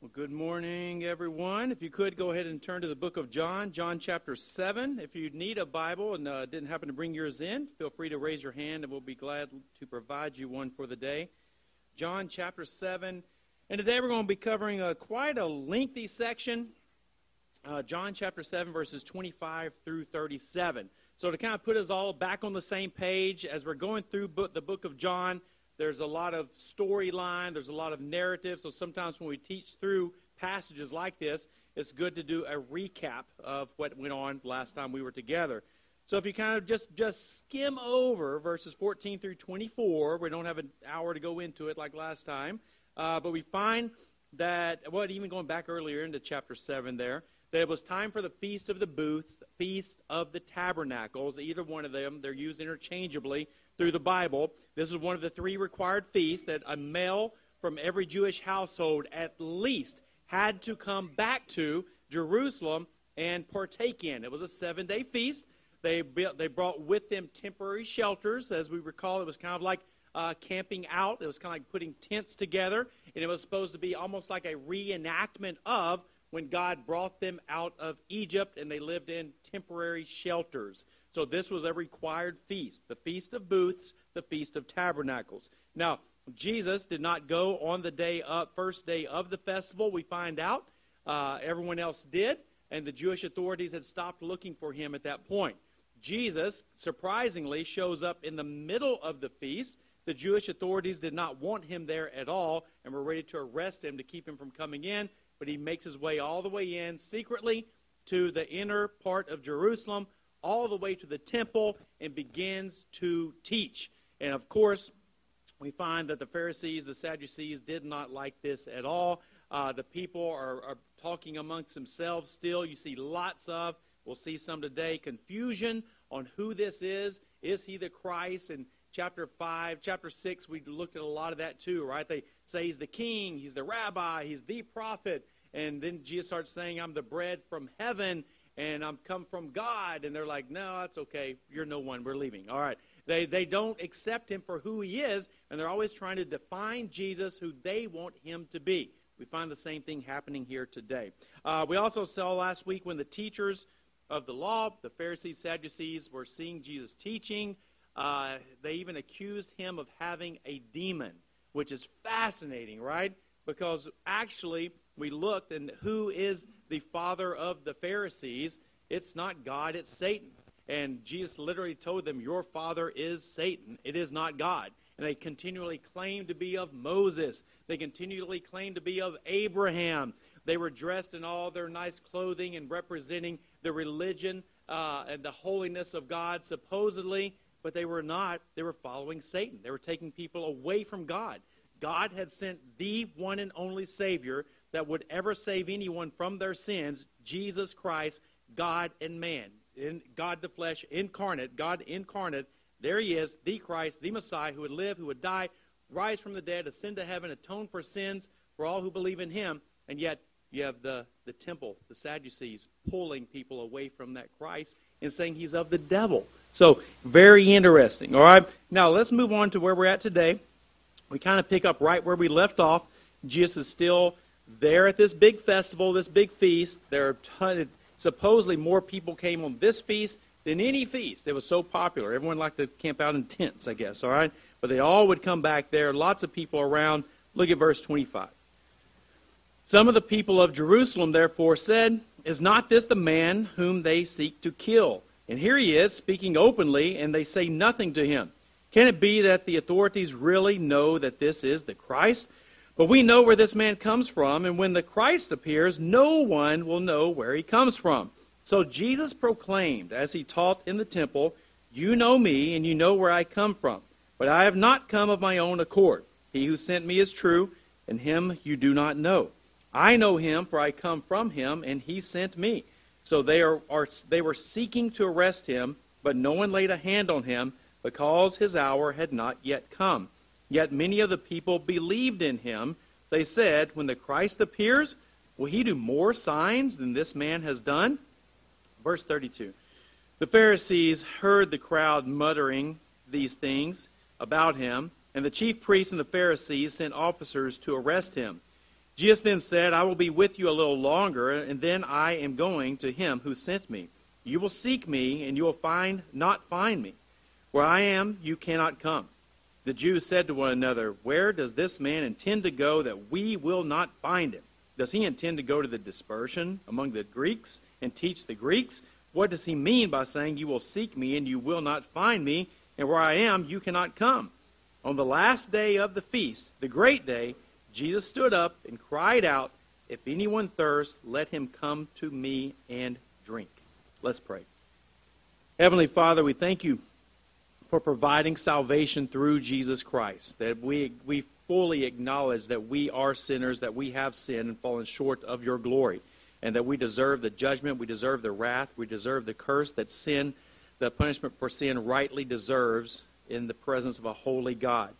Well, good morning, everyone. If you could go ahead and turn to the book of John, John chapter 7. If you need a Bible and uh, didn't happen to bring yours in, feel free to raise your hand and we'll be glad to provide you one for the day. John chapter 7. And today we're going to be covering a, quite a lengthy section. Uh, John chapter 7, verses 25 through 37. So, to kind of put us all back on the same page as we're going through book, the book of John, there's a lot of storyline, there's a lot of narrative. So sometimes when we teach through passages like this, it's good to do a recap of what went on last time we were together. So if you kind of just just skim over verses 14 through 24, we don't have an hour to go into it like last time, uh, but we find that what well, even going back earlier into chapter 7 there, that it was time for the feast of the booths, feast of the tabernacles. Either one of them, they're used interchangeably through the Bible. This is one of the three required feasts that a male from every Jewish household at least had to come back to Jerusalem and partake in. It was a seven day feast. They, built, they brought with them temporary shelters. As we recall, it was kind of like uh, camping out, it was kind of like putting tents together. And it was supposed to be almost like a reenactment of when God brought them out of Egypt and they lived in temporary shelters. So this was a required feast the Feast of Booths, the Feast of Tabernacles. Now, Jesus did not go on the day of, first day of the festival, we find out. Uh, everyone else did, and the Jewish authorities had stopped looking for him at that point. Jesus, surprisingly, shows up in the middle of the feast. The Jewish authorities did not want him there at all and were ready to arrest him to keep him from coming in, but he makes his way all the way in secretly to the inner part of Jerusalem all the way to the temple and begins to teach. And of course, we find that the Pharisees, the Sadducees, did not like this at all. Uh, the people are, are talking amongst themselves still. You see lots of, we'll see some today, confusion on who this is. Is he the Christ? And chapter 5, chapter 6, we looked at a lot of that too, right? They say he's the king, he's the rabbi, he's the prophet. And then Jesus starts saying, I'm the bread from heaven and I'm come from God. And they're like, no, that's okay. You're no one. We're leaving. All right. They, they don't accept him for who he is, and they're always trying to define Jesus who they want him to be. We find the same thing happening here today. Uh, we also saw last week when the teachers of the law, the Pharisees, Sadducees, were seeing Jesus teaching. Uh, they even accused him of having a demon, which is fascinating, right? Because actually, we looked and who is the father of the Pharisees? It's not God, it's Satan. And Jesus literally told them, Your father is Satan. It is not God. And they continually claim to be of Moses. They continually claim to be of Abraham. They were dressed in all their nice clothing and representing the religion uh, and the holiness of God, supposedly, but they were not. They were following Satan. They were taking people away from God. God had sent the one and only Savior that would ever save anyone from their sins Jesus Christ, God and man. In God the flesh incarnate, God incarnate. There he is, the Christ, the Messiah, who would live, who would die, rise from the dead, ascend to heaven, atone for sins for all who believe in him. And yet, you have the, the temple, the Sadducees, pulling people away from that Christ and saying he's of the devil. So, very interesting. All right, now let's move on to where we're at today. We kind of pick up right where we left off. Jesus is still there at this big festival, this big feast. There are ton, supposedly more people came on this feast than any feast. It was so popular. Everyone liked to camp out in tents, I guess, all right? But they all would come back there. Lots of people around. Look at verse 25. Some of the people of Jerusalem therefore said, Is not this the man whom they seek to kill? And here he is, speaking openly, and they say nothing to him. Can it be that the authorities really know that this is the Christ? But we know where this man comes from, and when the Christ appears, no one will know where he comes from. So Jesus proclaimed, as he taught in the temple, You know me, and you know where I come from. But I have not come of my own accord. He who sent me is true, and him you do not know. I know him, for I come from him, and he sent me. So they, are, are, they were seeking to arrest him, but no one laid a hand on him, because his hour had not yet come. Yet many of the people believed in him. They said, When the Christ appears, will he do more signs than this man has done? Verse 32. The Pharisees heard the crowd muttering these things about him, and the chief priests and the Pharisees sent officers to arrest him. Jesus then said, I will be with you a little longer, and then I am going to him who sent me. You will seek me, and you will find not find me. Where I am, you cannot come. The Jews said to one another, Where does this man intend to go that we will not find him? Does he intend to go to the dispersion among the Greeks and teach the Greeks? What does he mean by saying, You will seek me, and you will not find me, and where I am, you cannot come? On the last day of the feast, the great day, Jesus stood up and cried out, If anyone thirsts, let him come to me and drink. Let's pray. Heavenly Father, we thank you for providing salvation through Jesus Christ, that we, we fully acknowledge that we are sinners, that we have sinned and fallen short of your glory, and that we deserve the judgment, we deserve the wrath, we deserve the curse that sin, the punishment for sin rightly deserves in the presence of a holy God.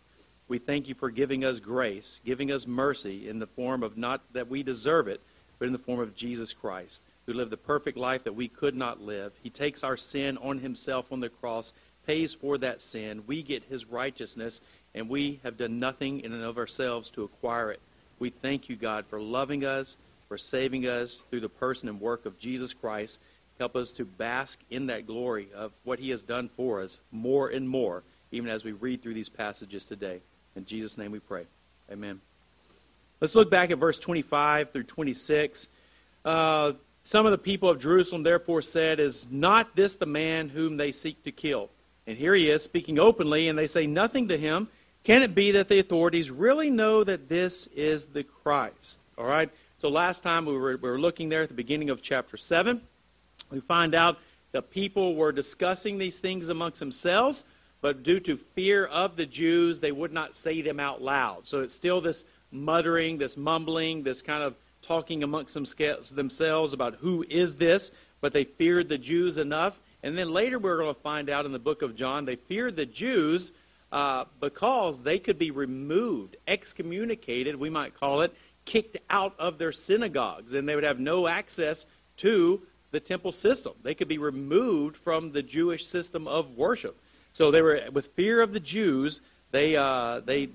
We thank you for giving us grace, giving us mercy in the form of not that we deserve it, but in the form of Jesus Christ, who lived the perfect life that we could not live. He takes our sin on himself on the cross, pays for that sin. We get his righteousness, and we have done nothing in and of ourselves to acquire it. We thank you, God, for loving us, for saving us through the person and work of Jesus Christ. Help us to bask in that glory of what he has done for us more and more, even as we read through these passages today. In Jesus' name we pray. Amen. Let's look back at verse 25 through 26. Uh, some of the people of Jerusalem therefore said, Is not this the man whom they seek to kill? And here he is speaking openly, and they say nothing to him. Can it be that the authorities really know that this is the Christ? All right. So last time we were, we were looking there at the beginning of chapter 7. We find out the people were discussing these things amongst themselves but due to fear of the Jews, they would not say them out loud. So it's still this muttering, this mumbling, this kind of talking amongst themselves about who is this, but they feared the Jews enough. And then later we're going to find out in the book of John, they feared the Jews uh, because they could be removed, excommunicated, we might call it, kicked out of their synagogues, and they would have no access to the temple system. They could be removed from the Jewish system of worship. So they were, with fear of the Jews, they, uh, they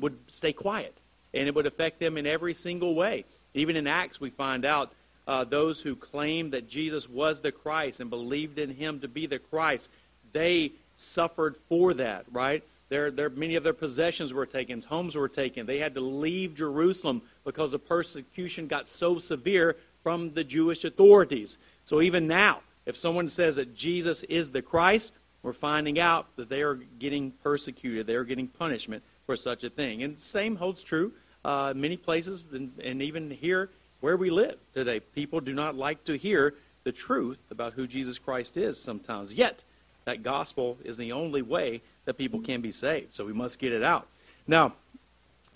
would stay quiet. And it would affect them in every single way. Even in Acts, we find out uh, those who claimed that Jesus was the Christ and believed in him to be the Christ, they suffered for that, right? Their, their, many of their possessions were taken, homes were taken. They had to leave Jerusalem because the persecution got so severe from the Jewish authorities. So even now, if someone says that Jesus is the Christ, we're finding out that they are getting persecuted. They are getting punishment for such a thing. And the same holds true uh, many places, and, and even here where we live today. People do not like to hear the truth about who Jesus Christ is sometimes. Yet, that gospel is the only way that people can be saved. So we must get it out. Now,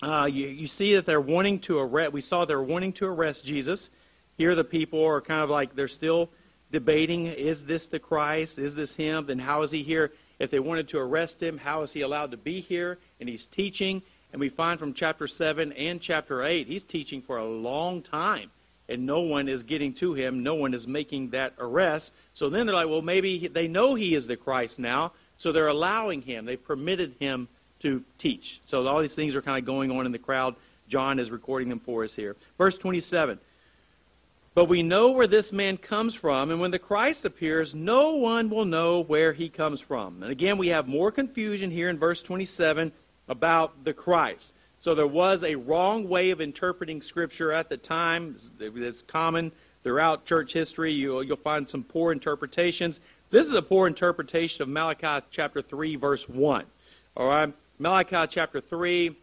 uh, you, you see that they're wanting to arrest, we saw they're wanting to arrest Jesus. Here the people are kind of like, they're still debating is this the Christ? Is this him? Then how is he here? If they wanted to arrest him, how is he allowed to be here? And he's teaching. And we find from chapter 7 and chapter 8, he's teaching for a long time. And no one is getting to him. No one is making that arrest. So then they're like, well, maybe they know he is the Christ now. So they're allowing him. They permitted him to teach. So all these things are kind of going on in the crowd. John is recording them for us here. Verse 27. But we know where this man comes from, and when the Christ appears, no one will know where he comes from. And again, we have more confusion here in verse 27 about the Christ. So there was a wrong way of interpreting Scripture at the time. It's common throughout church history. You'll, find some poor interpretations. This is a poor interpretation of Malachi chapter 3, verse 1. All right? Malachi chapter 3,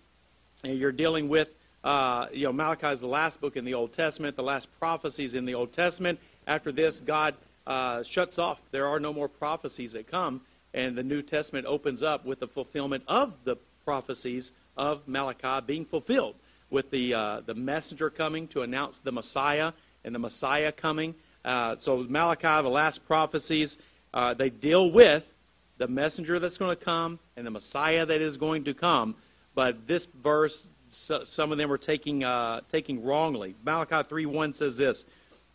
you're dealing with uh, you know, Malachi is the last book in the Old Testament, the last prophecies in the Old Testament. After this, God uh, shuts off. There are no more prophecies that come, and the New Testament opens up with the fulfillment of the prophecies of Malachi being fulfilled, with the uh, the messenger coming to announce the Messiah and the Messiah coming. Uh, so Malachi, the last prophecies, uh, they deal with the messenger that's going to come and the Messiah that is going to come. But this verse so, some of them are taking, uh, taking wrongly. Malachi 3 1 says this,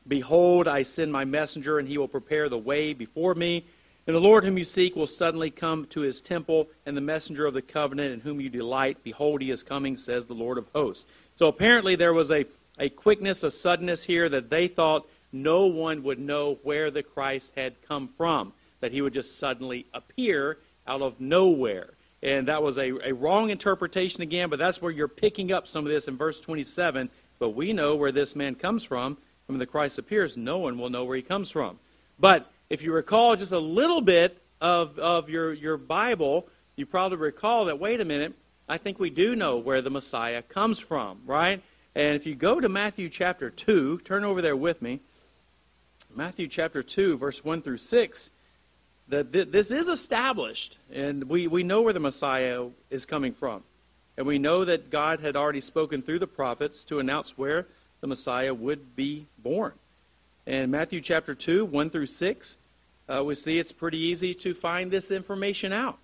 Behold, I send my messenger, and he will prepare the way before me. And the Lord whom you seek will suddenly come to his temple, and the messenger of the covenant in whom you delight, behold, he is coming, says the Lord of hosts. So apparently there was a a quickness, a suddenness here that they thought no one would know where the Christ had come from, that he would just suddenly appear out of nowhere. And that was a, a wrong interpretation again, but that's where you're picking up some of this in verse 27. But we know where this man comes from. When the Christ appears, no one will know where he comes from. But if you recall just a little bit of, of your, your Bible, you probably recall that, wait a minute, I think we do know where the Messiah comes from, right? And if you go to Matthew chapter 2, turn over there with me. Matthew chapter 2, verse 1 through 6, that this is established, and we, we know where the Messiah is coming from. And we know that God had already spoken through the prophets to announce where the Messiah would be born. In Matthew chapter 2, 1 through 6, uh, we see it's pretty easy to find this information out.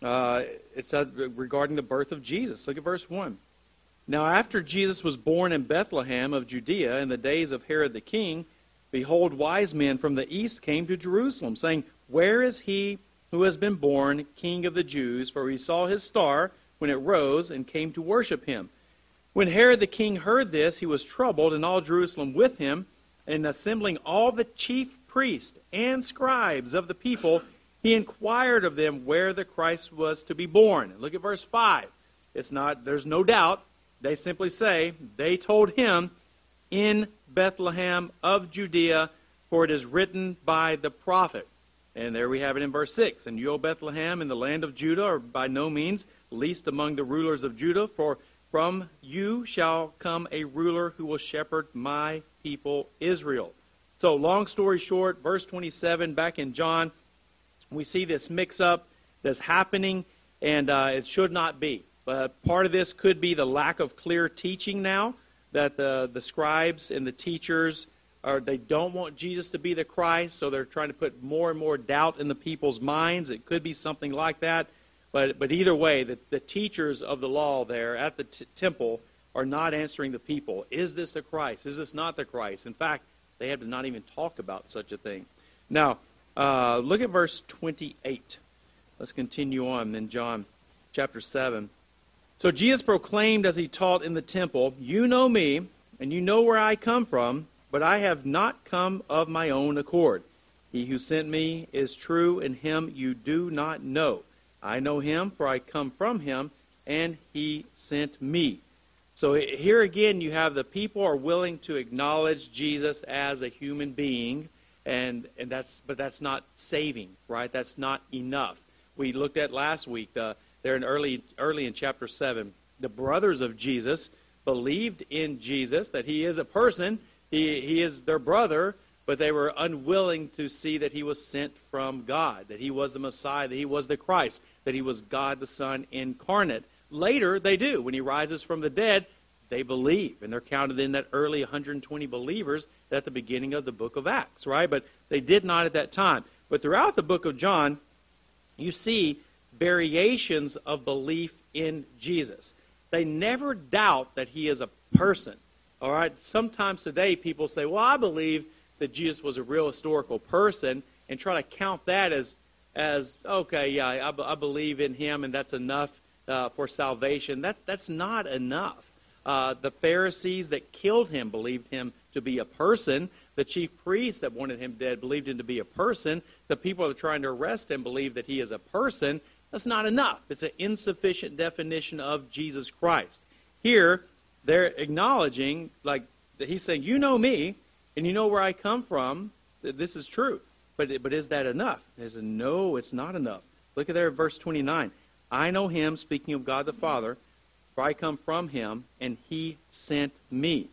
Uh, it's uh, regarding the birth of Jesus. Look at verse 1. Now, after Jesus was born in Bethlehem of Judea in the days of Herod the king, behold, wise men from the east came to Jerusalem, saying, Where is he who has been born king of the Jews? For we saw his star when it rose and came to worship him. When Herod the king heard this, he was troubled, and all Jerusalem with him. And assembling all the chief priests and scribes of the people, he inquired of them where the Christ was to be born. Look at verse 5. It's not, there's no doubt. They simply say, they told him, in Bethlehem of Judea, for it is written by the prophet. And there we have it in verse 6. And you, O Bethlehem, in the land of Judah, are by no means least among the rulers of Judah, for from you shall come a ruler who will shepherd my people Israel. So, long story short, verse 27 back in John, we see this mix up that's happening, and uh, it should not be. But part of this could be the lack of clear teaching now that the, the scribes and the teachers are they don't want Jesus to be the Christ, so they're trying to put more and more doubt in the people's minds. It could be something like that. But, but either way, the, the teachers of the law there at the t- temple are not answering the people. Is this the Christ? Is this not the Christ? In fact, they have to not even talk about such a thing. Now, uh, look at verse 28. Let's continue on in John chapter 7. So Jesus proclaimed as he taught in the temple, You know me, and you know where I come from, but I have not come of my own accord. He who sent me is true, and him you do not know. I know him, for I come from him, and he sent me. So here again, you have the people are willing to acknowledge Jesus as a human being, and, and that's but that's not saving, right? That's not enough. We looked at last week uh, there in early early in chapter seven. The brothers of Jesus believed in Jesus that he is a person, he he is their brother, but they were unwilling to see that he was sent from God, that he was the Messiah, that he was the Christ, that he was God the Son incarnate. Later, they do. When he rises from the dead, they believe. And they're counted in that early 120 believers at the beginning of the book of Acts, right? But they did not at that time. But throughout the book of John, you see variations of belief in Jesus. They never doubt that he is a person. All right? Sometimes today people say, well, I believe that Jesus was a real historical person and try to count that as, as okay, yeah, I, I believe in him and that's enough uh, for salvation. That, that's not enough. Uh, the Pharisees that killed him believed him to be a person. The chief priests that wanted him dead believed him to be a person. The people that are trying to arrest him believe that he is a person. That's not enough. It's an insufficient definition of Jesus Christ. Here, they're acknowledging, like, he's saying, You know me, and you know where I come from. This is true. But, but is that enough? There's a no, it's not enough. Look at there, verse 29. I know him, speaking of God the Father, for I come from him, and he sent me.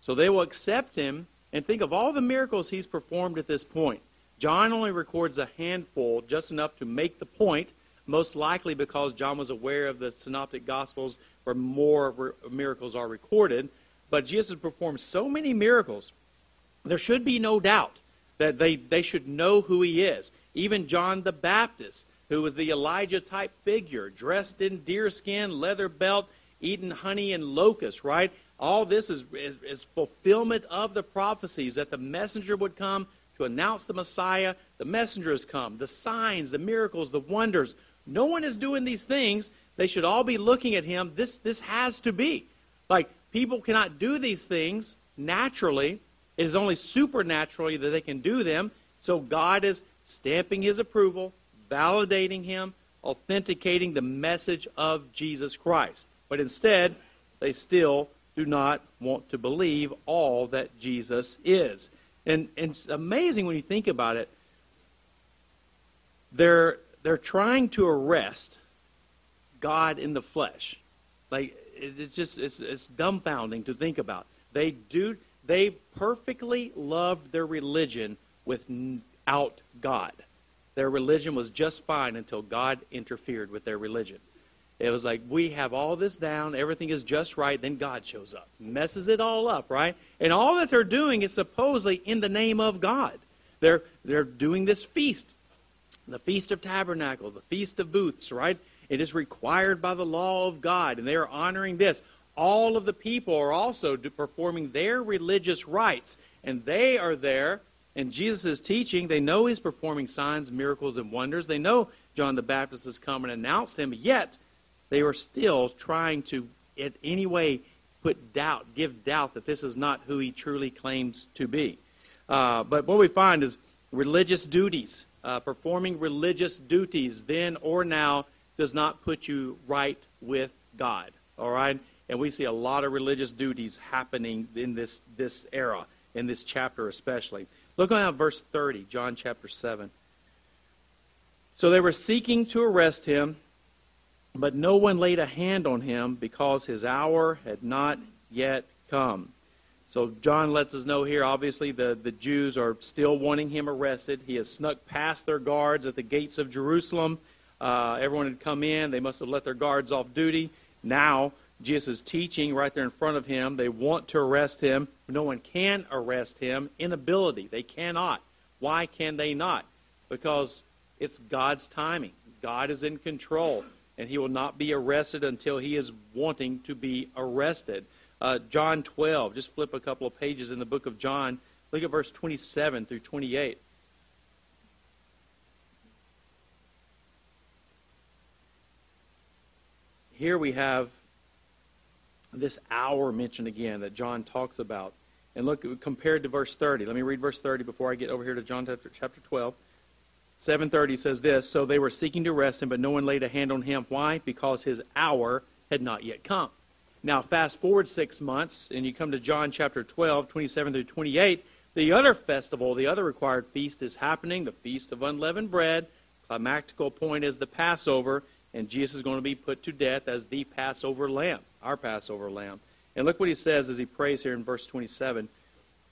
So they will accept him and think of all the miracles he's performed at this point. John only records a handful, just enough to make the point, most likely because John was aware of the synoptic gospels where more miracles are recorded. But Jesus performed so many miracles, there should be no doubt that they, they should know who he is. Even John the Baptist who was the Elijah type figure, dressed in deerskin, leather belt, eating honey and locusts, right? All this is, is, is, fulfillment of the prophecies that the messenger would come to announce the Messiah. The messenger has come. The signs, the miracles, the wonders. No one is doing these things. They should all be looking at him. This, this has to be. Like, people cannot do these things naturally. It is only supernaturally that they can do them. So God is stamping his approval, validating him, authenticating the message of Jesus Christ. But instead, they still do not want to believe all that Jesus is. And, and it's amazing when you think about it. They're, they're trying to arrest God in the flesh. Like, it's just, it's, it's dumbfounding to think about. They do, they perfectly loved their religion without God. Their religion was just fine until God interfered with their religion. It was like, we have all this down, everything is just right, then God shows up, messes it all up, right? And all that they're doing is supposedly in the name of God. They're, they're doing this feast, the Feast of Tabernacles, the Feast of Booths, right? It is required by the law of God, and they are honoring this. All of the people are also performing their religious rites, and they are there and Jesus is teaching. They know he's performing signs, miracles, and wonders. They know John the Baptist has come and announced him, yet they are still trying to, in any way, put doubt, give doubt that this is not who he truly claims to be. Uh, but what we find is religious duties, uh, performing religious duties then or now does not put you right with God. All right? And we see a lot of religious duties happening in this, this era, in this chapter especially. Look at verse 30, John chapter 7. So they were seeking to arrest him, but no one laid a hand on him because his hour had not yet come. So John lets us know here, obviously, the, the Jews are still wanting him arrested. He has snuck past their guards at the gates of Jerusalem. Uh, everyone had come in. They must have let their guards off duty. Now, Jesus is teaching right there in front of him. They want to arrest him. No one can arrest him. Inability. They cannot. Why can they not? Because it's God's timing. God is in control, and he will not be arrested until he is wanting to be arrested. Uh, John 12, just flip a couple of pages in the book of John. Look at verse 27 through 28. Here we have this hour mentioned again that John talks about. And look, compared to verse 30. Let me read verse 30 before I get over here to John chapter 12. 730 says this So they were seeking to arrest him, but no one laid a hand on him. Why? Because his hour had not yet come. Now, fast forward six months, and you come to John chapter 12, 27 through 28. The other festival, the other required feast is happening, the Feast of Unleavened Bread. Climactical point is the Passover, and Jesus is going to be put to death as the Passover lamb our Passover lamb. And look what he says as he prays here in verse 27. It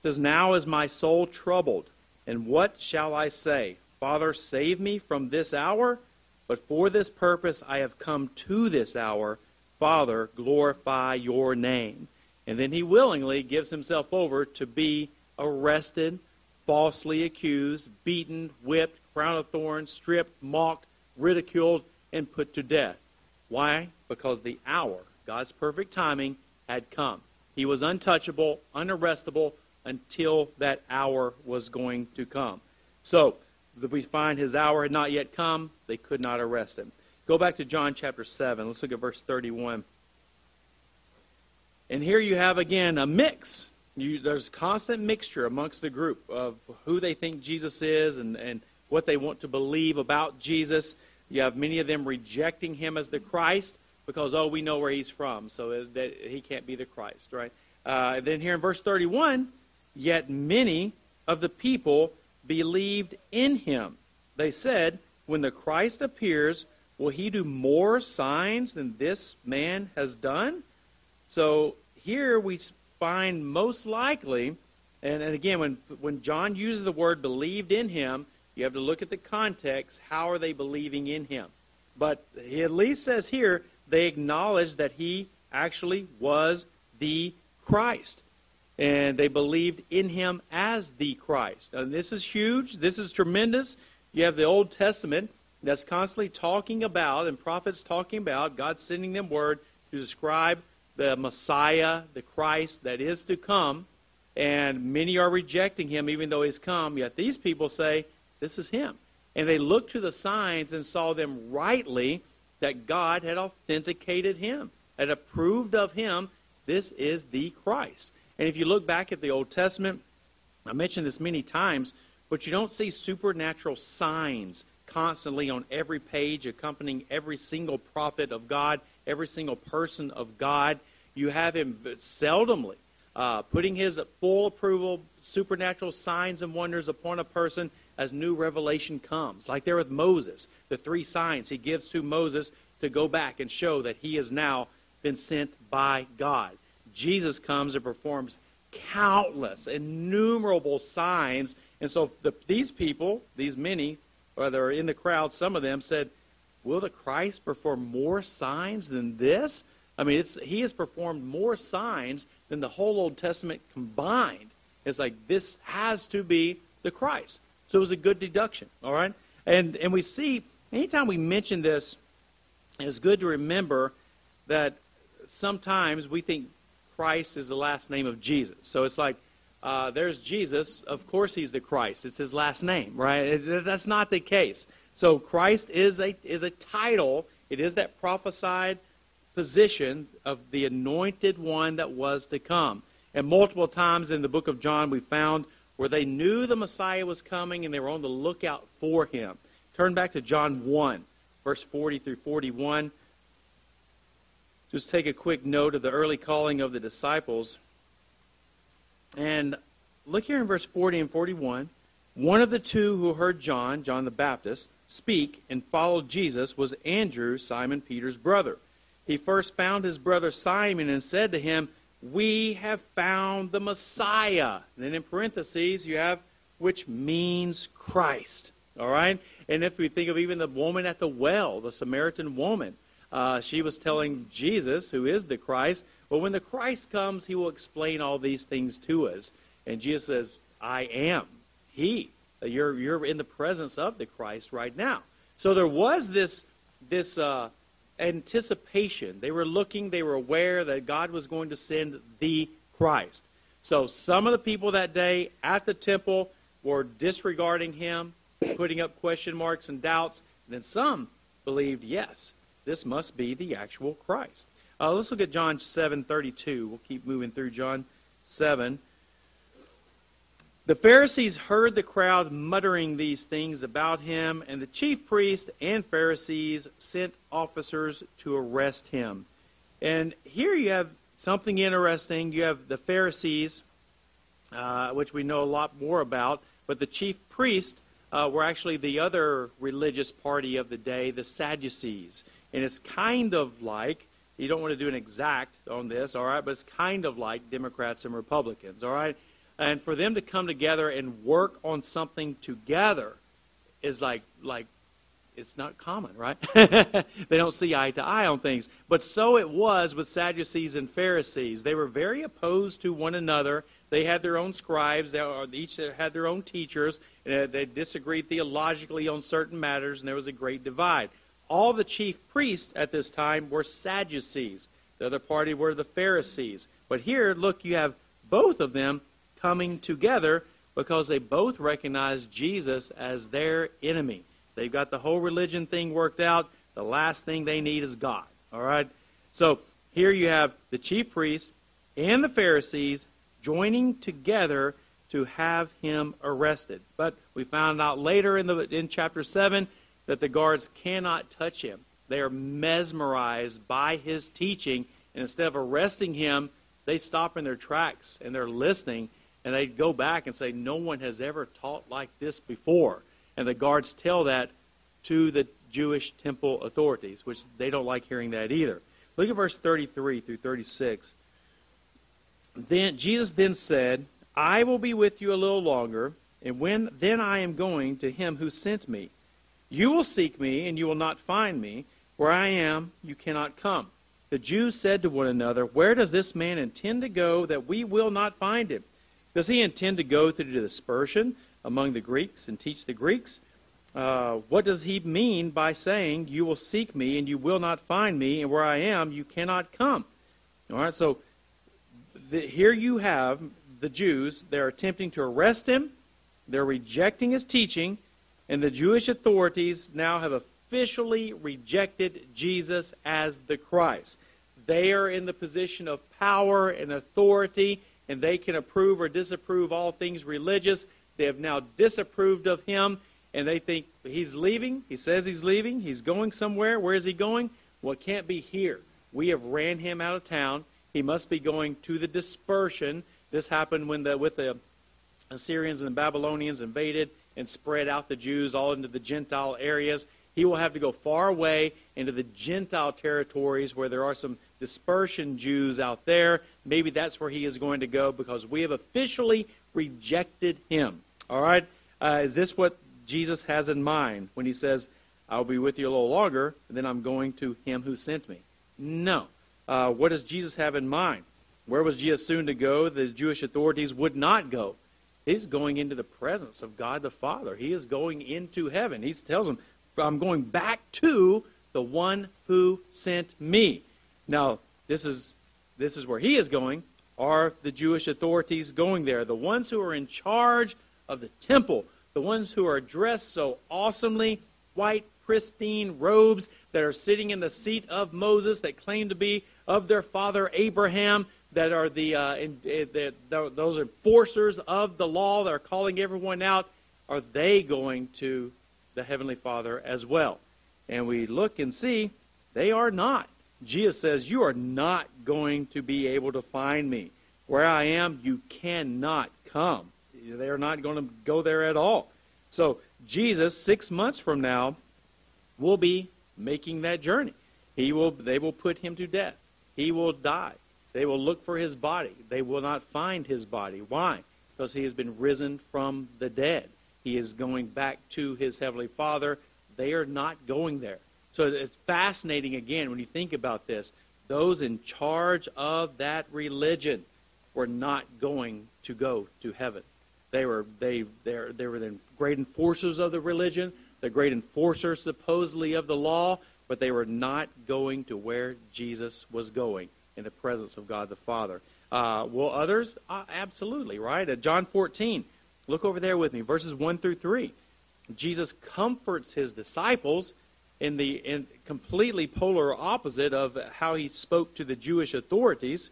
says, Now is my soul troubled, and what shall I say? Father, save me from this hour, but for this purpose I have come to this hour. Father, glorify your name. And then he willingly gives himself over to be arrested, falsely accused, beaten, whipped, crowned of thorns, stripped, mocked, ridiculed, and put to death. Why? Because the hour God's perfect timing had come. He was untouchable, unarrestable until that hour was going to come. So, we find his hour had not yet come, they could not arrest him. Go back to John chapter 7. Let's look at verse 31. And here you have again a mix. You, there's constant mixture amongst the group of who they think Jesus is and, and what they want to believe about Jesus. You have many of them rejecting him as the Christ because, oh, we know where he's from, so that he can't be the Christ, right? Uh, then here in verse 31, yet many of the people believed in him. They said, when the Christ appears, will he do more signs than this man has done? So here we find most likely, and, and again, when, when John uses the word believed in him, you have to look at the context. How are they believing in him? But he at least says here they acknowledged that he actually was the Christ. And they believed in him as the Christ. And this is huge. This is tremendous. You have the Old Testament that's constantly talking about, and prophets talking about, God sending them word to describe the Messiah, the Christ that is to come. And many are rejecting him even though he's come. Yet these people say, This is him. And they looked to the signs and saw them rightly that God had authenticated him, had approved of him this is the Christ. And if you look back at the Old Testament, I mentioned this many times, but you don't see supernatural signs constantly on every page accompanying every single prophet of God, every single person of God. You have him seldomly uh, putting his full approval, supernatural signs and wonders upon a person as new revelation comes. Like there with Moses, the three signs he gives to Moses to go back and show that he has now been sent by God. Jesus comes and performs countless, innumerable signs. And so the, these people, these many, or that are in the crowd, some of them said, Will the Christ perform more signs than this? I mean, he has performed more signs than the whole Old Testament combined. It's like this has to be the Christ. So it was a good deduction, all right? And, and we see, anytime we mention this, it's good to remember that sometimes we think Christ is the last name of Jesus. So it's like, uh, there's Jesus. Of course, he's the Christ. It's his last name, right? That's not the case. So Christ is a is a title. It is that prophesied position of the anointed one that was to come. And multiple times in the book of John, we found where they knew the Messiah was coming and they were on the lookout for him. Turn back to John 1, verse 40 through 41. Just take a quick note of the early calling of the disciples. And look here in verse 40 and 41. One of the two who heard John, John the Baptist, speak and followed Jesus was Andrew, Simon Peter's brother. He first found his brother Simon and said to him, We have found the Messiah. And then in parentheses, you have which means Christ. All right? And if we think of even the woman at the well, the Samaritan woman, uh, she was telling Jesus, who is the Christ, well, when the Christ comes, he will explain all these things to us. And Jesus says, I am he. You're, you're in the presence of the Christ right now. So there was this, this uh, anticipation. They were looking, they were aware that God was going to send the Christ. So some of the people that day at the temple were disregarding him, putting up question marks and doubts. And then some believed, yes, this must be the actual Christ. Uh, let's look at John 7:32. We'll keep moving through John 7. The Pharisees heard the crowd muttering these things about him, and the chief priests and Pharisees sent officers to arrest him. And here you have something interesting. You have the Pharisees, uh, which we know a lot more about, but the chief priests uh, were actually the other religious party of the day, the Sadducees. And it's kind of like you don't want to do an exact on this, all right, but it's kind of like Democrats and Republicans, all right? And for them to come together and work on something together is like like it's not common, right? they don't see eye to eye on things. But so it was with Sadducees and Pharisees. They were very opposed to one another. They had their own scribes. They each had their own teachers. Uh, they disagreed theologically on certain matters, and there was a great divide all the chief priests at this time were Sadducees. The other party were the Pharisees. But here, look, you have both of them coming together because they both recognize Jesus as their enemy. They've got the whole religion thing worked out. The last thing they need is God. All right? So here you have the chief priests and the Pharisees joining together to have him arrested. But we found out later in the in chapter 7 that the guards cannot touch him. They are mesmerized by his teaching, and instead of arresting him, they stop in their tracks and they're listening, and they'd go back and say, No one has ever taught like this before. And the guards tell that to the Jewish temple authorities, which they don't like hearing that either. Look at verse 33 through 36. Then Jesus then said, I will be with you a little longer, and when then I am going to him who sent me. You will seek me, and you will not find me. Where I am, you cannot come. The Jews said to one another, Where does this man intend to go that we will not find him? Does he intend to go through the dispersion among the Greeks and teach the Greeks? Uh, what does he mean by saying, You will seek me, and you will not find me, and where I am, you cannot come? All right, so the, here you have the Jews. They're attempting to arrest him, they're rejecting his teaching and the Jewish authorities now have officially rejected Jesus as the Christ. They are in the position of power and authority, and they can approve or disapprove all things religious. They have now disapproved of him, and they think he's leaving. He says he's leaving. He's going somewhere. Where is he going? Well, it can't be here. We have ran him out of town. He must be going to the dispersion. This happened when the with the Assyrians and the Babylonians invaded and spread out the Jews all into the Gentile areas. He will have to go far away into the Gentile territories where there are some dispersion Jews out there. Maybe that's where he is going to go because we have officially rejected him. All right? Uh, is this what Jesus has in mind when he says, I'll be with you a little longer, and then I'm going to him who sent me? No. Uh, what does Jesus have in mind? Where was Jesus soon to go? The Jewish authorities would not go. He's going into the presence of God the Father. He is going into heaven. He tells them, I'm going back to the one who sent me. Now, this is this is where he is going. Are the Jewish authorities going there? The ones who are in charge of the temple, the ones who are dressed so awesomely, white, pristine robes that are sitting in the seat of Moses that claim to be of their father Abraham, that are the, uh, in, in, the, those enforcers of the law that are calling everyone out, are they going to the Heavenly Father as well? And we look and see they are not. Jesus says, You are not going to be able to find me. Where I am, you cannot come. They are not going to go there at all. So, Jesus, six months from now, will be making that journey. He will, they will put him to death. He will die. They will look for his body. They will not find his body. Why? Because he has been risen from the dead. He is going back to his heavenly Father. They are not going there. So it's fascinating again when you think about this. Those in charge of that religion were not going to go to heaven. They were they they they were the great enforcers of the religion, the great enforcers supposedly of the law, but they were not going to where Jesus was going in the presence of God the Father. Uh, will others? Uh, absolutely, right? John 14, look over there with me, verses 1 through 3. Jesus comforts his disciples in the in completely polar opposite of how he spoke to the Jewish authorities.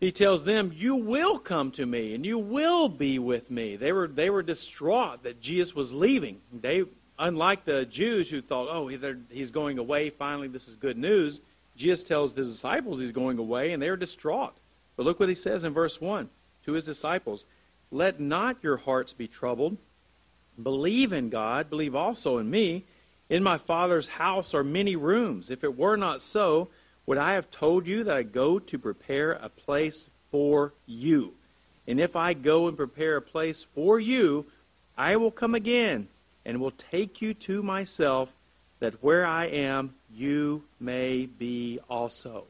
He tells them, "You will come to me, and you will be with me." They were they were distraught that Jesus was leaving. They, unlike the Jews who thought, "Oh, he's going away. Finally, this is good news." Jesus tells the disciples he's going away, and they're distraught. But look what he says in verse one to his disciples: "Let not your hearts be troubled. Believe in God. Believe also in me." In my Father's house are many rooms. If it were not so, would I have told you that I go to prepare a place for you? And if I go and prepare a place for you, I will come again and will take you to myself, that where I am, you may be also.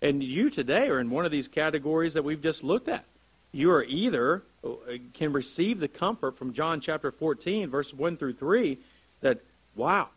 And you today are in one of these categories that we've just looked at. You are either uh, can receive the comfort from John chapter 14, verse 1 through 3, that wow,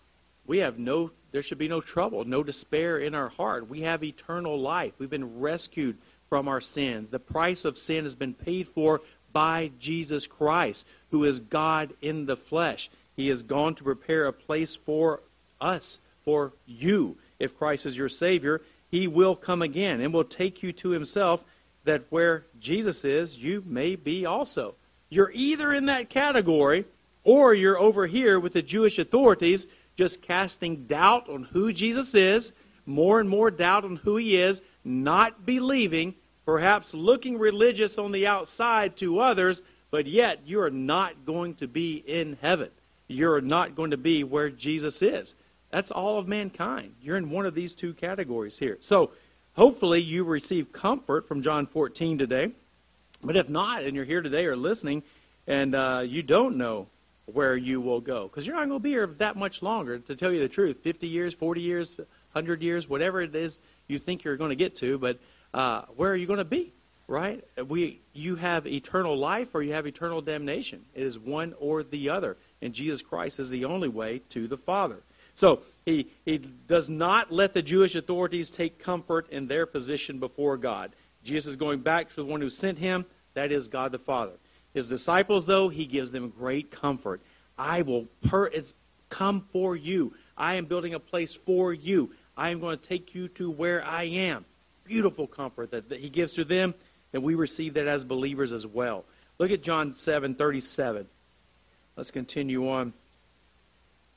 we have no, there should be no trouble, no despair in our heart. We have eternal life. We've been rescued from our sins. The price of sin has been paid for by Jesus Christ, who is God in the flesh. He has gone to prepare a place for us, for you. If Christ is your Savior, He will come again and will take you to Himself, that where Jesus is, you may be also. You're either in that category or you're over here with the Jewish authorities just casting doubt on who Jesus is, more and more doubt on who he is, not believing, perhaps looking religious on the outside to others, but yet you are not going to be in heaven. You're not going to be where Jesus is. That's all of mankind. You're in one of these two categories here. So, hopefully, you receive comfort from John 14 today. But if not, and you're here today or listening, and uh, you don't know where you will go. Because you're not going to be here that much longer, to tell you the truth 50 years, 40 years, 100 years, whatever it is you think you're going to get to. But uh, where are you going to be? Right? We, you have eternal life or you have eternal damnation. It is one or the other. And Jesus Christ is the only way to the Father. So he, he does not let the Jewish authorities take comfort in their position before God. Jesus is going back to the one who sent him, that is God the Father. His disciples, though, he gives them great comfort. I will per- come for you. I am building a place for you. I am going to take you to where I am. Beautiful comfort that, that he gives to them, and we receive that as believers as well. Look at John 7 37. Let's continue on.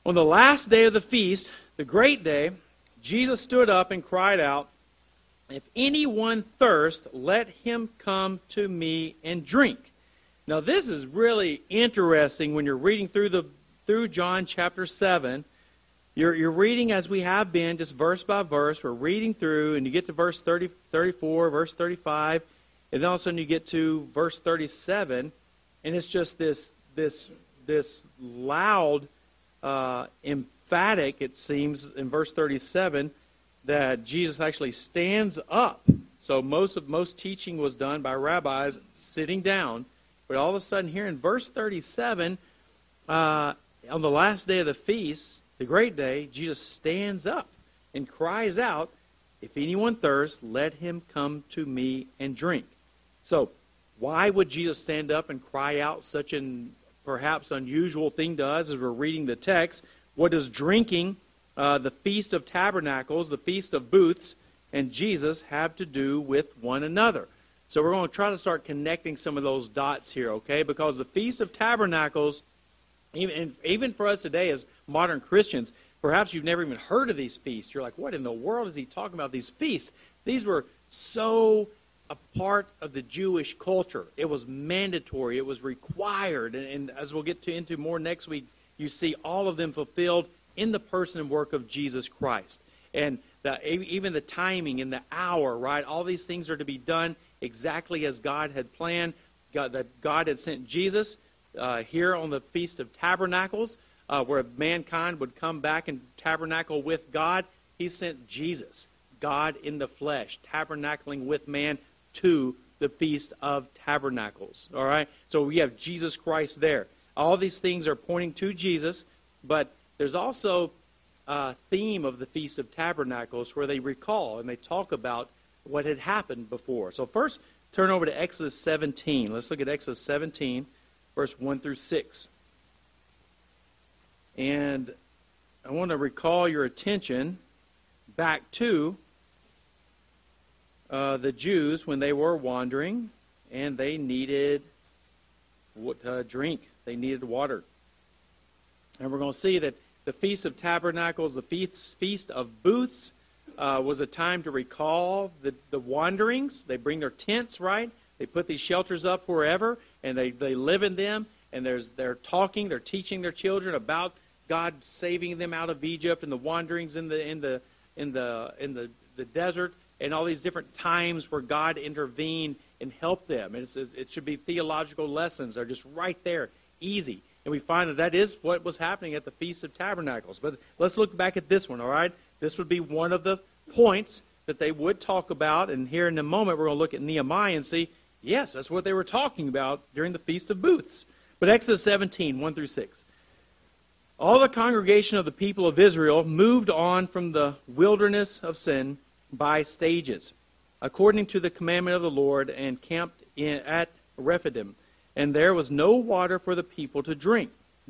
On the last day of the feast, the great day, Jesus stood up and cried out, If anyone thirst, let him come to me and drink. Now, this is really interesting when you're reading through the through John chapter 7. You're, you're reading as we have been, just verse by verse. We're reading through, and you get to verse 30, 34, verse 35, and then all of a sudden you get to verse 37, and it's just this this this loud, uh, emphatic. It seems in verse 37 that Jesus actually stands up. So most of most teaching was done by rabbis sitting down, but all of a sudden here in verse 37, uh, on the last day of the feast, the great day, Jesus stands up and cries out, "If anyone thirsts, let him come to me and drink." So, why would Jesus stand up and cry out such an perhaps unusual thing to us as we're reading the text? What does drinking uh, the Feast of Tabernacles, the Feast of Booths, and Jesus have to do with one another? So we're going to try to start connecting some of those dots here, okay? Because the Feast of Tabernacles, even, even for us today as modern Christians, perhaps you've never even heard of these feasts. You're like, what in the world is he talking about? These feasts. These were so a part of the Jewish culture. It was mandatory. It was required. And, and as we'll get to into more next week, you see all of them fulfilled in the person and work of Jesus Christ. And the, even the timing and the hour, right? All these things are to be done exactly as God had planned. God, that God had sent Jesus uh, here on the Feast of Tabernacles, uh, where mankind would come back and tabernacle with God. He sent Jesus, God in the flesh, tabernacling with man to the Feast of Tabernacles. All right? So we have Jesus Christ there. All these things are pointing to Jesus, but there's also a theme of the Feast of Tabernacles where they recall and they talk about what had happened before. So first, turn over to Exodus 17. Let's look at Exodus 17, verse 1 through 6. And I want to recall your attention back to uh, the Jews when they were wandering and they needed uh, drink. They needed water. And we're going to see that the Feast of Tabernacles, the Feast, Feast of Booths, uh, was a time to recall the, the wanderings. They bring their tents, right? They put these shelters up wherever, and they, they live in them. And there's, they're talking, they're teaching their children about God saving them out of Egypt and the wanderings in the, in the, in the, in the, the desert and all these different times where God intervened and helped them. And it should be theological lessons. They're just right there, easy. And we find that that is what was happening at the Feast of Tabernacles. But let's look back at this one, all right? This would be one of the points that they would talk about. And here in a moment, we're going to look at Nehemiah and see, yes, that's what they were talking about during the Feast of Booths. But Exodus 17, 1 through 6. All the congregation of the people of Israel moved on from the wilderness of sin by stages, according to the commandment of the Lord, and camped in, at Rephidim. And there was no water for the people to drink.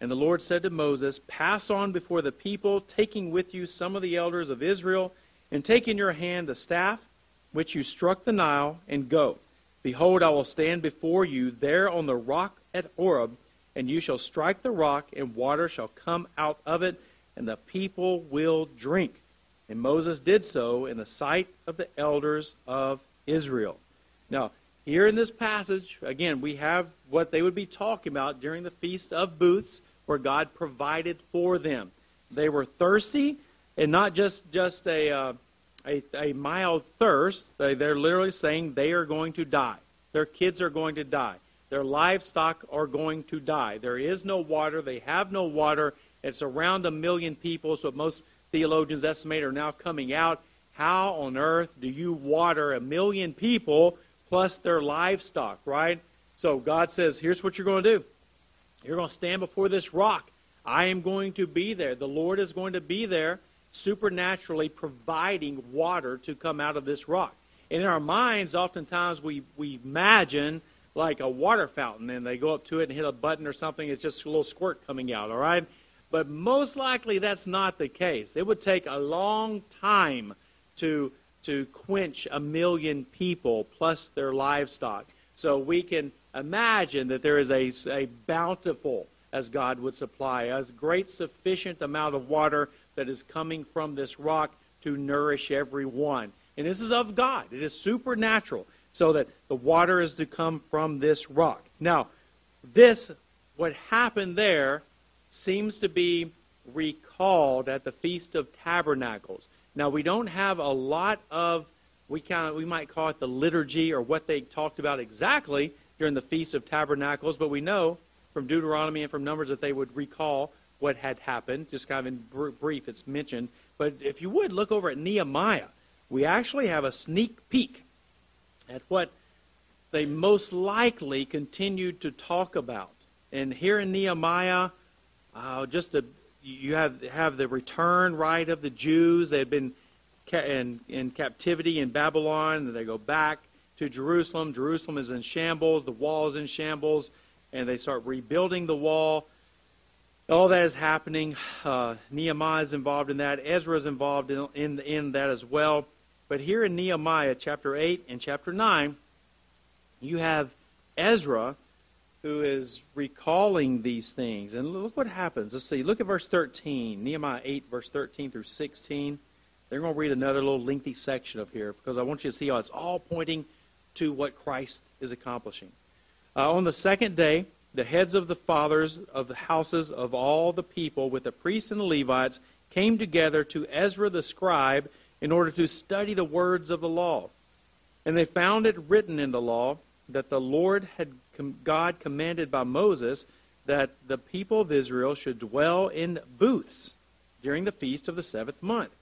And the Lord said to Moses, Pass on before the people, taking with you some of the elders of Israel, and take in your hand the staff which you struck the Nile, and go. Behold, I will stand before you there on the rock at Horeb, and you shall strike the rock, and water shall come out of it, and the people will drink. And Moses did so in the sight of the elders of Israel. Now, here in this passage, again, we have what they would be talking about during the Feast of Booths, where God provided for them. They were thirsty, and not just, just a, uh, a, a, mild thirst. They, they're literally saying they are going to die. Their kids are going to die. Their livestock are going to die. There is no water. They have no water. It's around a million people, so most theologians estimate are now coming out how on earth do you water a million people plus their livestock, right? So God says, here's what you're going to do. You're going to stand before this rock. I am going to be there. The Lord is going to be there, supernaturally providing water to come out of this rock. And in our minds, oftentimes we, we imagine like a water fountain and they go up to it and hit a button or something, it's just a little squirt coming out, all right? But most likely that's not the case. It would take a long time to, to quench a million people plus their livestock. So we can imagine that there is a, a bountiful, as God would supply, a great sufficient amount of water that is coming from this rock to nourish everyone. And this is of God. It is supernatural, so that the water is to come from this rock. Now, this, what happened there, seems to be recalled at the Feast of Tabernacles. Now, we don't have a lot of, we, kind of, we might call it the liturgy or what they talked about exactly during the Feast of Tabernacles, but we know from Deuteronomy and from Numbers that they would recall what had happened. Just kind of in brief, it's mentioned. But if you would, look over at Nehemiah. We actually have a sneak peek at what they most likely continued to talk about. And here in Nehemiah, uh, just a, you have have the return right of the Jews. They had been ca- in, in captivity in Babylon, and they go back to Jerusalem. Jerusalem is in shambles. The wall is in shambles, and they start rebuilding the wall. All that is happening. Uh, Nehemiah is involved in that. Ezra is involved in, in, in that as well. But here in Nehemiah chapter 8 and chapter 9, you have Ezra who is recalling these things. And look what happens. Let's see. Look at verse 13. Nehemiah 8, verse 13 through 16. They're going to read another little lengthy section of here because I want you to see how it's all pointing to what Christ is accomplishing. Uh, on the second day, the heads of the fathers of the houses of all the people, with the priests and the Levites, came together to Ezra the scribe in order to study the words of the law. And they found it written in the law that the Lord had God commanded by Moses that the people of Israel should dwell in booths during the feast of the seventh month,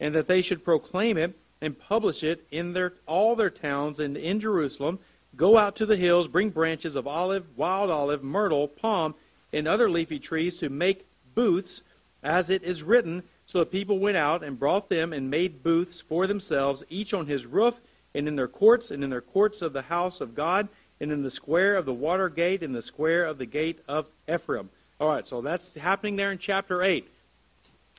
and that they should proclaim it and publish it in their all their towns and in Jerusalem. Go out to the hills, bring branches of olive, wild olive, myrtle, palm, and other leafy trees to make booths, as it is written. So the people went out and brought them and made booths for themselves, each on his roof, and in their courts, and in their courts of the house of God and in the square of the water gate, in the square of the gate of Ephraim. All right, so that's happening there in chapter 8.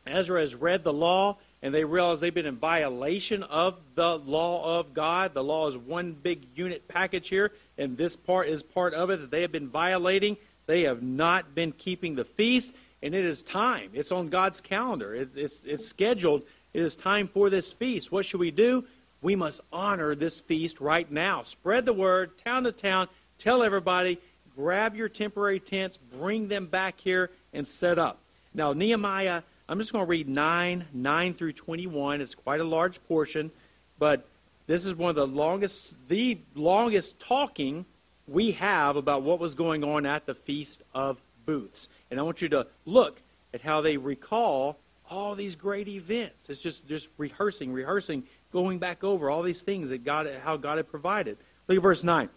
Ezra has read the law, and they realize they've been in violation of the law of God. The law is one big unit package here, and this part is part of it that they have been violating. They have not been keeping the feast, and it is time. It's on God's calendar, it's, it's, it's scheduled. It is time for this feast. What should we do? We must honor this feast right now. Spread the word, town to town, tell everybody, grab your temporary tents, bring them back here, and set up. Now, Nehemiah, I'm just going to read 9, 9 through 21. It's quite a large portion, but this is one of the longest, the longest talking we have about what was going on at the Feast of Booths. And I want you to look at how they recall all these great events. It's just, just rehearsing, rehearsing going back over all these things that God, how God had provided. Look at verse 9.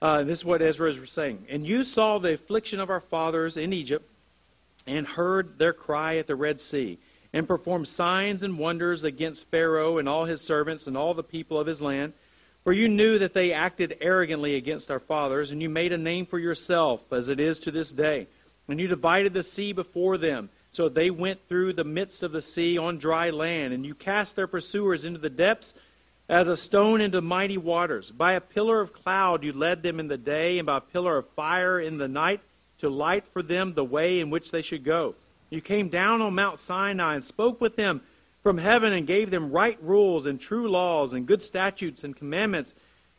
Uh, this is what Ezra is saying. And you saw the affliction of our fathers in Egypt and heard their cry at the Red Sea and performed signs and wonders against Pharaoh and all his servants and all the people of his land. For you knew that they acted arrogantly against our fathers, and you made a name for yourself, as it is to this day. And you divided the sea before them so they went through the midst of the sea on dry land, and you cast their pursuers into the depths as a stone into mighty waters. By a pillar of cloud you led them in the day, and by a pillar of fire in the night to light for them the way in which they should go. You came down on Mount Sinai and spoke with them from heaven and gave them right rules and true laws and good statutes and commandments.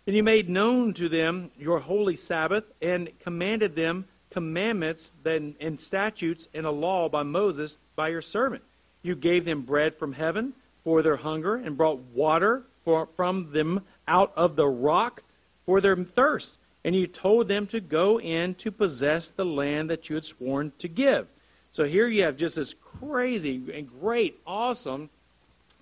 And you made known to them your holy Sabbath and commanded them commandments and statutes and a law by Moses by your servant. You gave them bread from heaven for their hunger and brought water for, from them out of the rock for their thirst. And you told them to go in to possess the land that you had sworn to give. So here you have just this crazy and great, awesome,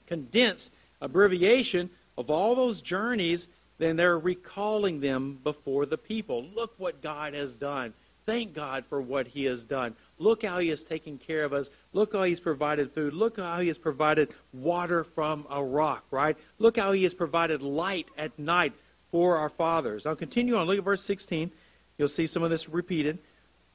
condensed abbreviation of all those journeys, then they're recalling them before the people. Look what God has done. Thank God for what He has done. Look how He has taken care of us. Look how He's provided food. Look how He has provided water from a rock, right? Look how He has provided light at night for our fathers. I'll continue on. Look at verse 16. You'll see some of this repeated.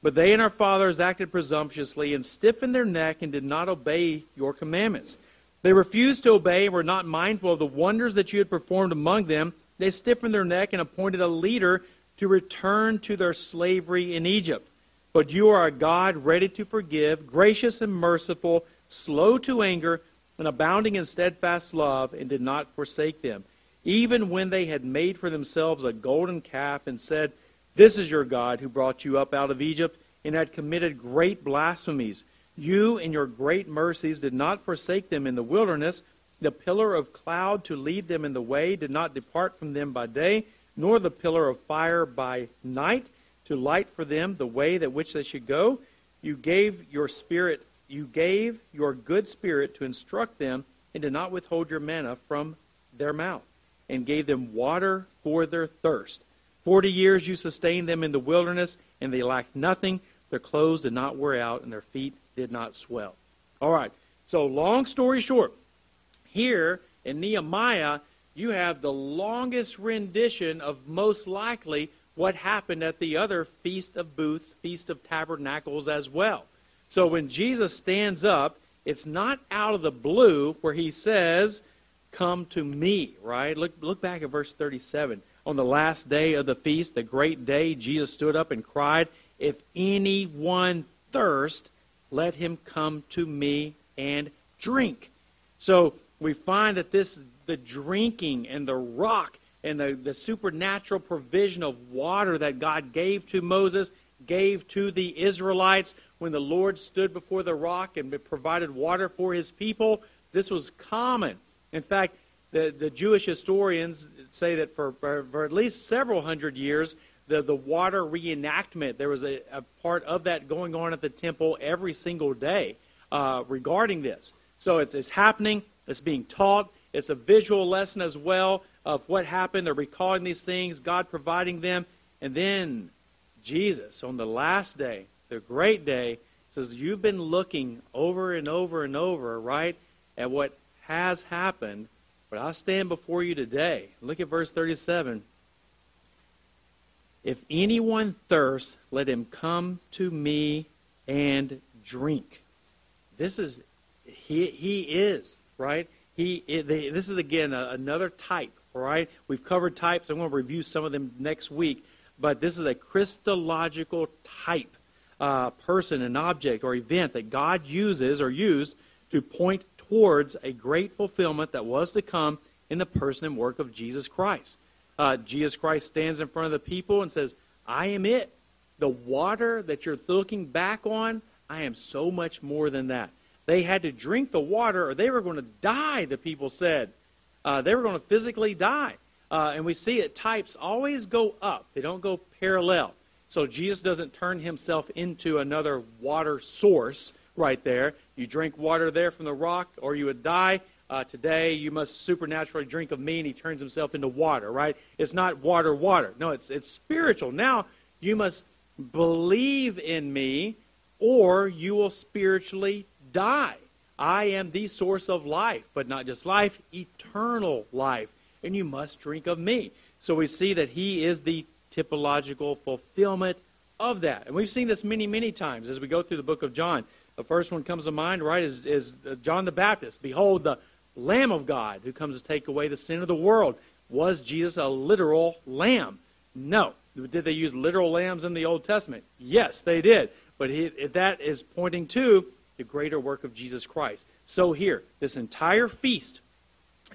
But they and our fathers acted presumptuously and stiffened their neck and did not obey your commandments. They refused to obey and were not mindful of the wonders that you had performed among them. They stiffened their neck and appointed a leader to return to their slavery in Egypt. But you are a God ready to forgive, gracious and merciful, slow to anger, and abounding in steadfast love, and did not forsake them. Even when they had made for themselves a golden calf and said, This is your God who brought you up out of Egypt, and had committed great blasphemies. You, in your great mercies, did not forsake them in the wilderness. The pillar of cloud to lead them in the way did not depart from them by day, nor the pillar of fire by night to light for them the way that which they should go. You gave your spirit, you gave your good spirit to instruct them, and did not withhold your manna from their mouth, and gave them water for their thirst. Forty years you sustained them in the wilderness, and they lacked nothing. Their clothes did not wear out, and their feet did not swell. All right. So, long story short, here in Nehemiah, you have the longest rendition of most likely what happened at the other Feast of Booths, Feast of Tabernacles as well. So when Jesus stands up, it's not out of the blue where he says, Come to me, right? Look, look back at verse 37. On the last day of the feast, the great day, Jesus stood up and cried, If anyone thirst, let him come to me and drink. So we find that this the drinking and the rock and the, the supernatural provision of water that God gave to Moses, gave to the Israelites when the Lord stood before the rock and provided water for his people. This was common. In fact, the, the Jewish historians say that for, for, for at least several hundred years, the, the water reenactment, there was a, a part of that going on at the temple every single day uh, regarding this. So it's, it's happening, it's being taught, it's a visual lesson as well of what happened. They're recalling these things, God providing them. And then Jesus, on the last day, the great day, says, You've been looking over and over and over, right, at what has happened, but I stand before you today. Look at verse 37. If anyone thirsts, let him come to me and drink. This is, he, he is, right? He, they, this is again another type all right? We've covered types. I'm going to review some of them next week. But this is a Christological type uh, person, an object, or event that God uses or used to point towards a great fulfillment that was to come in the person and work of Jesus Christ. Uh, Jesus Christ stands in front of the people and says, I am it. The water that you're looking back on, I am so much more than that. They had to drink the water or they were going to die, the people said uh, they were going to physically die. Uh, and we see it, types always go up, they don't go parallel. So Jesus doesn't turn himself into another water source right there. You drink water there from the rock, or you would die. Uh, today, you must supernaturally drink of me, and he turns himself into water, right? It's not water, water. No, it's, it's spiritual. Now, you must believe in me, or you will spiritually die. I am the source of life, but not just life, eternal life. And you must drink of me. So we see that he is the typological fulfillment of that. And we've seen this many, many times as we go through the book of John. The first one comes to mind, right, is, is John the Baptist. Behold, the Lamb of God who comes to take away the sin of the world. Was Jesus a literal lamb? No. Did they use literal lambs in the Old Testament? Yes, they did. But he, that is pointing to the greater work of Jesus Christ. So here, this entire feast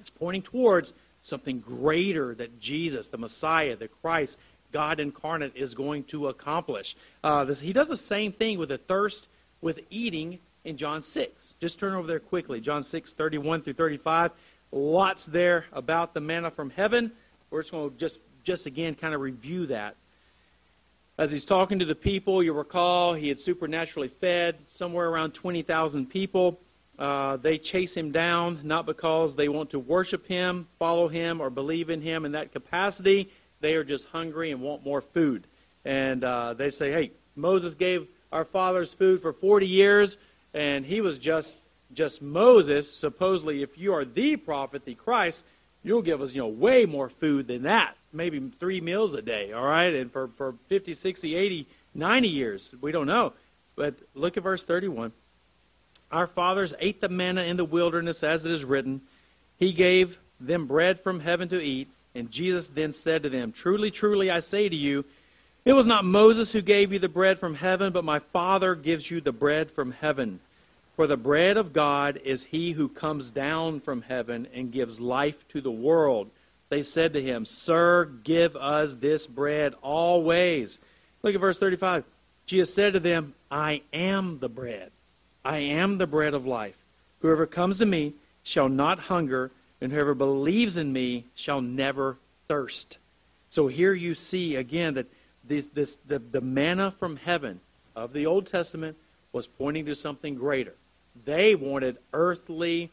is pointing towards something greater that Jesus, the Messiah, the Christ, God incarnate, is going to accomplish. Uh, this, he does the same thing with the thirst, with eating in John 6. Just turn over there quickly. John 6, 31 through 35. Lots there about the manna from heaven. We're just going to just, just again kind of review that. As he's talking to the people, you recall he had supernaturally fed somewhere around 20,000 people. Uh, they chase him down not because they want to worship him, follow him, or believe in him in that capacity. They are just hungry and want more food. And uh, they say, hey, Moses gave our fathers food for 40 years, and he was just just Moses. Supposedly, if you are the prophet, the Christ, you'll give us, you know, way more food than that. Maybe three meals a day, all right? And for, for 50, 60, 80, 90 years, we don't know. But look at verse 31. Our fathers ate the manna in the wilderness, as it is written. He gave them bread from heaven to eat. And Jesus then said to them, Truly, truly, I say to you, it was not Moses who gave you the bread from heaven, but my Father gives you the bread from heaven. For the bread of God is he who comes down from heaven and gives life to the world. They said to him, Sir, give us this bread always. Look at verse 35. Jesus said to them, I am the bread. I am the bread of life. Whoever comes to me shall not hunger, and whoever believes in me shall never thirst. So here you see again that this, this, the, the manna from heaven of the Old Testament was pointing to something greater. They wanted earthly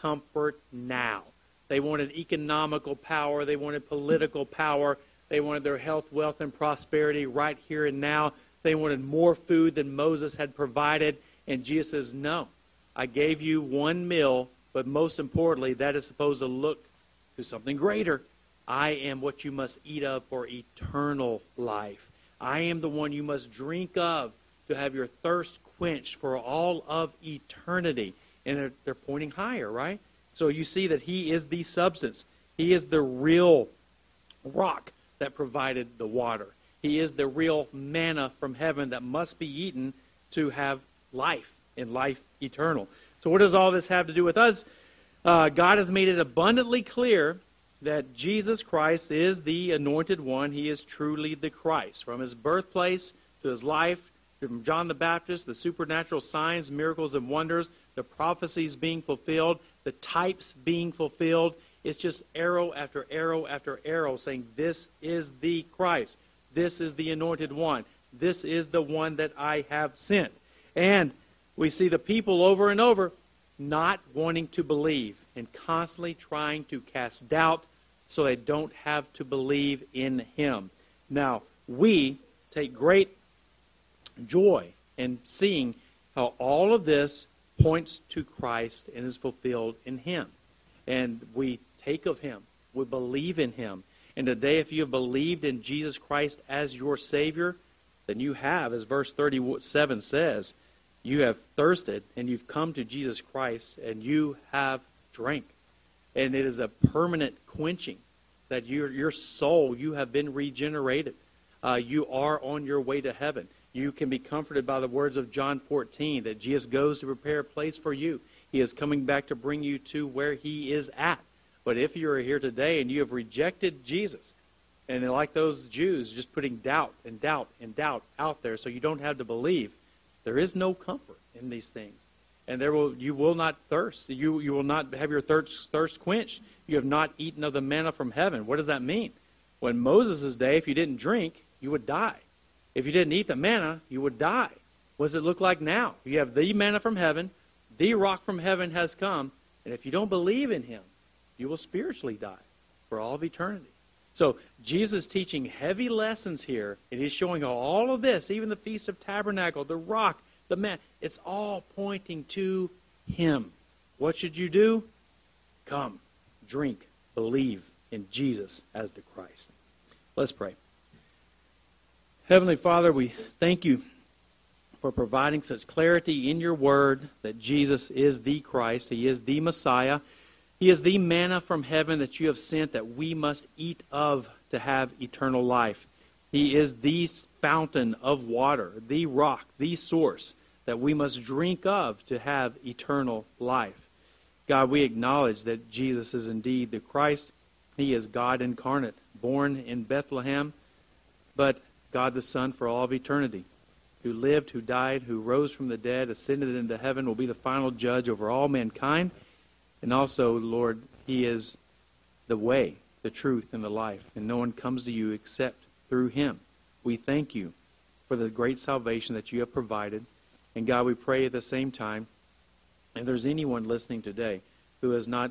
comfort now. They wanted economical power. They wanted political power. They wanted their health, wealth, and prosperity right here and now. They wanted more food than Moses had provided. And Jesus says, No, I gave you one meal, but most importantly, that is supposed to look to something greater. I am what you must eat of for eternal life. I am the one you must drink of to have your thirst quenched for all of eternity. And they're, they're pointing higher, right? So you see that He is the substance, He is the real rock that provided the water. He is the real manna from heaven that must be eaten to have life and life eternal. So, what does all this have to do with us? Uh, God has made it abundantly clear that Jesus Christ is the anointed one. He is truly the Christ. From his birthplace to his life, from John the Baptist, the supernatural signs, miracles, and wonders, the prophecies being fulfilled, the types being fulfilled. It's just arrow after arrow after arrow saying, This is the Christ. This is the anointed one. This is the one that I have sent. And we see the people over and over not wanting to believe and constantly trying to cast doubt so they don't have to believe in him. Now, we take great joy in seeing how all of this points to Christ and is fulfilled in him. And we take of him, we believe in him. And today, if you have believed in Jesus Christ as your Savior, then you have, as verse 37 says, you have thirsted and you've come to Jesus Christ and you have drank. And it is a permanent quenching that your, your soul, you have been regenerated. Uh, you are on your way to heaven. You can be comforted by the words of John 14 that Jesus goes to prepare a place for you. He is coming back to bring you to where he is at. But if you are here today and you have rejected Jesus, and like those Jews, just putting doubt and doubt and doubt out there so you don't have to believe, there is no comfort in these things. And there will you will not thirst. You you will not have your thirst thirst quenched. You have not eaten of the manna from heaven. What does that mean? When Moses' day, if you didn't drink, you would die. If you didn't eat the manna, you would die. What does it look like now? You have the manna from heaven, the rock from heaven has come, and if you don't believe in him, you will spiritually die for all of eternity. So Jesus is teaching heavy lessons here, and he's showing all of this, even the Feast of Tabernacle, the rock, the man, it's all pointing to him. What should you do? Come, drink, believe in Jesus as the Christ. Let's pray. Heavenly Father, we thank you for providing such clarity in your word that Jesus is the Christ, He is the Messiah, He is the manna from heaven that you have sent that we must eat of to have eternal life. He is the fountain of water, the rock, the source that we must drink of to have eternal life. God, we acknowledge that Jesus is indeed the Christ. He is God incarnate, born in Bethlehem, but God the Son for all of eternity, who lived, who died, who rose from the dead, ascended into heaven, will be the final judge over all mankind. And also, Lord, He is the way, the truth, and the life. And no one comes to you except through Him. We thank you for the great salvation that you have provided. And God, we pray at the same time If there's anyone listening today who has not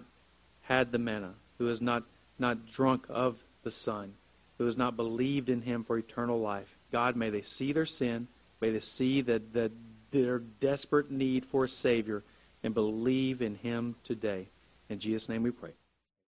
had the manna, who has not, not drunk of the Son, who has not believed in him for eternal life, God, may they see their sin, may they see that, that their desperate need for a Savior, and believe in him today. In Jesus' name we pray.